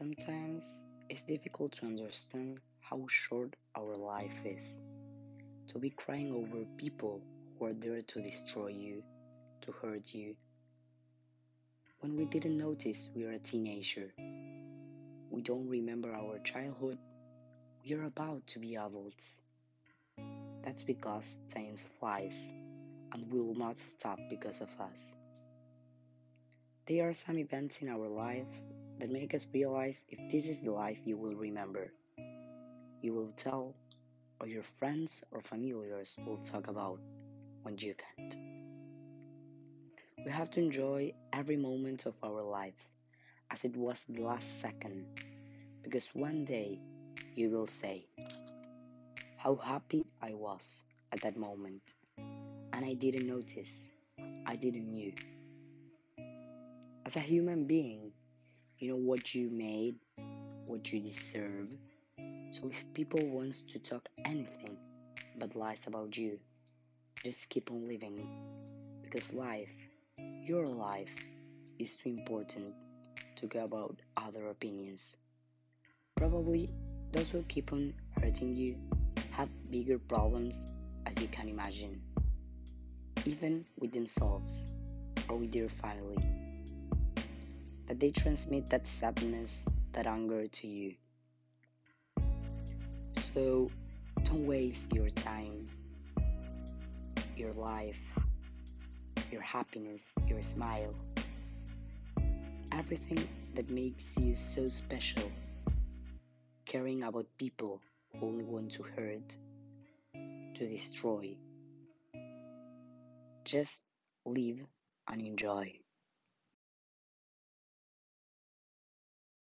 Sometimes it's difficult to understand how short our life is. To be crying over people who are there to destroy you, to hurt you. When we didn't notice we are a teenager, we don't remember our childhood, we are about to be adults. That's because time flies and will not stop because of us. There are some events in our lives that make us realize if this is the life you will remember. You will tell, or your friends or familiars will talk about when you can't. We have to enjoy every moment of our lives as it was the last second, because one day you will say, How happy I was at that moment, and I didn't notice, I didn't knew. As a human being, you know what you made, what you deserve. So if people wants to talk anything but lies about you, just keep on living because life, your life, is too important to care about other opinions. Probably those who keep on hurting you have bigger problems as you can imagine, even with themselves or with their family they transmit that sadness, that anger to you. So don't waste your time, your life, your happiness, your smile, everything that makes you so special, caring about people who only want to hurt, to destroy. Just live and enjoy.